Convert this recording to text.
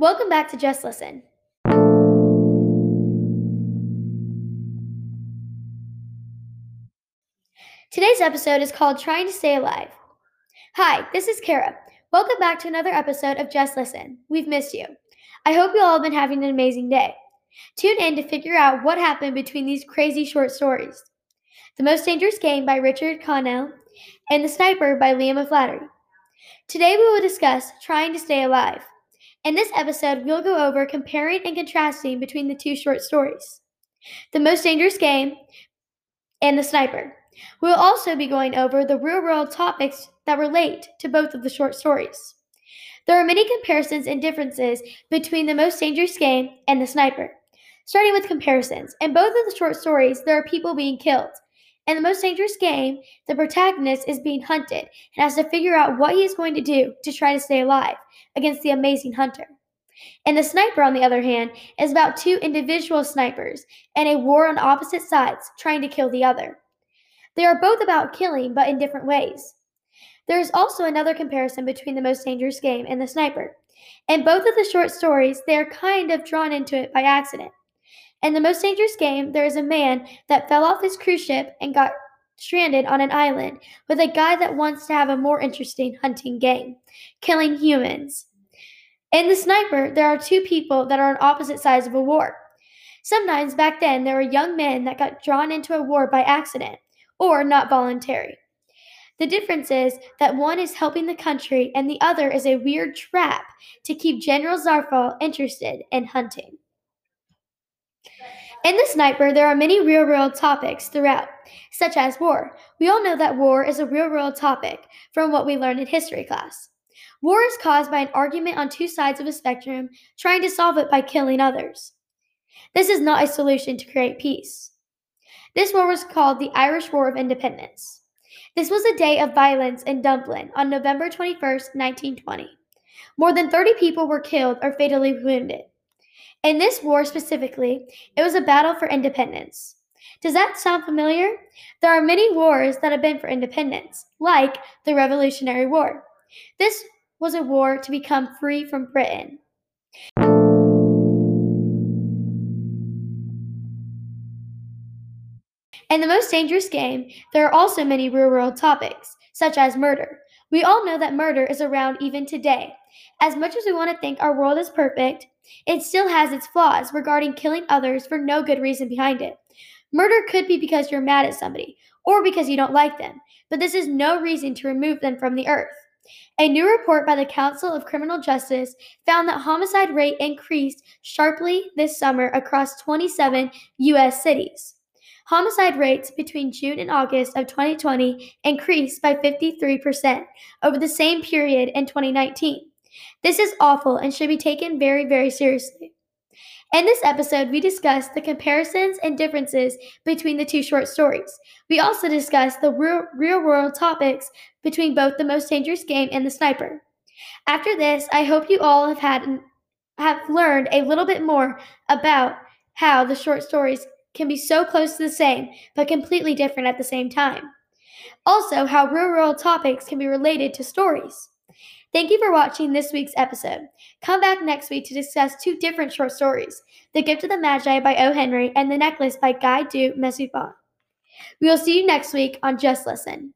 Welcome back to Just Listen. Today's episode is called Trying to Stay Alive. Hi, this is Cara. Welcome back to another episode of Just Listen. We've missed you. I hope you all have been having an amazing day. Tune in to figure out what happened between these crazy short stories. The Most Dangerous Game by Richard Connell and The Sniper by Liam O'Flaherty. Today we will discuss Trying to Stay Alive. In this episode, we'll go over comparing and contrasting between the two short stories The Most Dangerous Game and The Sniper. We will also be going over the real world topics that relate to both of the short stories. There are many comparisons and differences between The Most Dangerous Game and The Sniper. Starting with comparisons, in both of the short stories, there are people being killed. In The Most Dangerous Game, the protagonist is being hunted and has to figure out what he is going to do to try to stay alive against the amazing hunter. And The Sniper, on the other hand, is about two individual snipers and a war on opposite sides trying to kill the other. They are both about killing, but in different ways. There is also another comparison between the most dangerous game and the sniper. In both of the short stories, they are kind of drawn into it by accident. In the most dangerous game, there is a man that fell off his cruise ship and got stranded on an island with a guy that wants to have a more interesting hunting game, killing humans. In the sniper, there are two people that are on opposite sides of a war. Sometimes back then, there were young men that got drawn into a war by accident or not voluntary. The difference is that one is helping the country and the other is a weird trap to keep General Zaroff interested in hunting. In the sniper, there are many real world topics throughout, such as war. We all know that war is a real world topic from what we learned in history class. War is caused by an argument on two sides of a spectrum trying to solve it by killing others. This is not a solution to create peace. This war was called the Irish War of Independence. This was a day of violence in Dublin on November 21, 1920. More than 30 people were killed or fatally wounded. In this war specifically, it was a battle for independence. Does that sound familiar? There are many wars that have been for independence, like the Revolutionary War. This was a war to become free from Britain. In the most dangerous game, there are also many real world topics, such as murder. We all know that murder is around even today. As much as we want to think our world is perfect, it still has its flaws regarding killing others for no good reason behind it. Murder could be because you're mad at somebody, or because you don't like them, but this is no reason to remove them from the earth. A new report by the Council of Criminal Justice found that homicide rate increased sharply this summer across 27 U.S. cities. Homicide rates between June and August of 2020 increased by 53% over the same period in 2019. This is awful and should be taken very, very seriously. In this episode, we discussed the comparisons and differences between the two short stories. We also discussed the real, real world topics between both the most dangerous game and the sniper. After this, I hope you all have had have learned a little bit more about how the short stories can be so close to the same, but completely different at the same time. Also, how real world topics can be related to stories. Thank you for watching this week's episode. Come back next week to discuss two different short stories The Gift of the Magi by O. Henry and The Necklace by Guy de Maupassant. We will see you next week on Just Listen.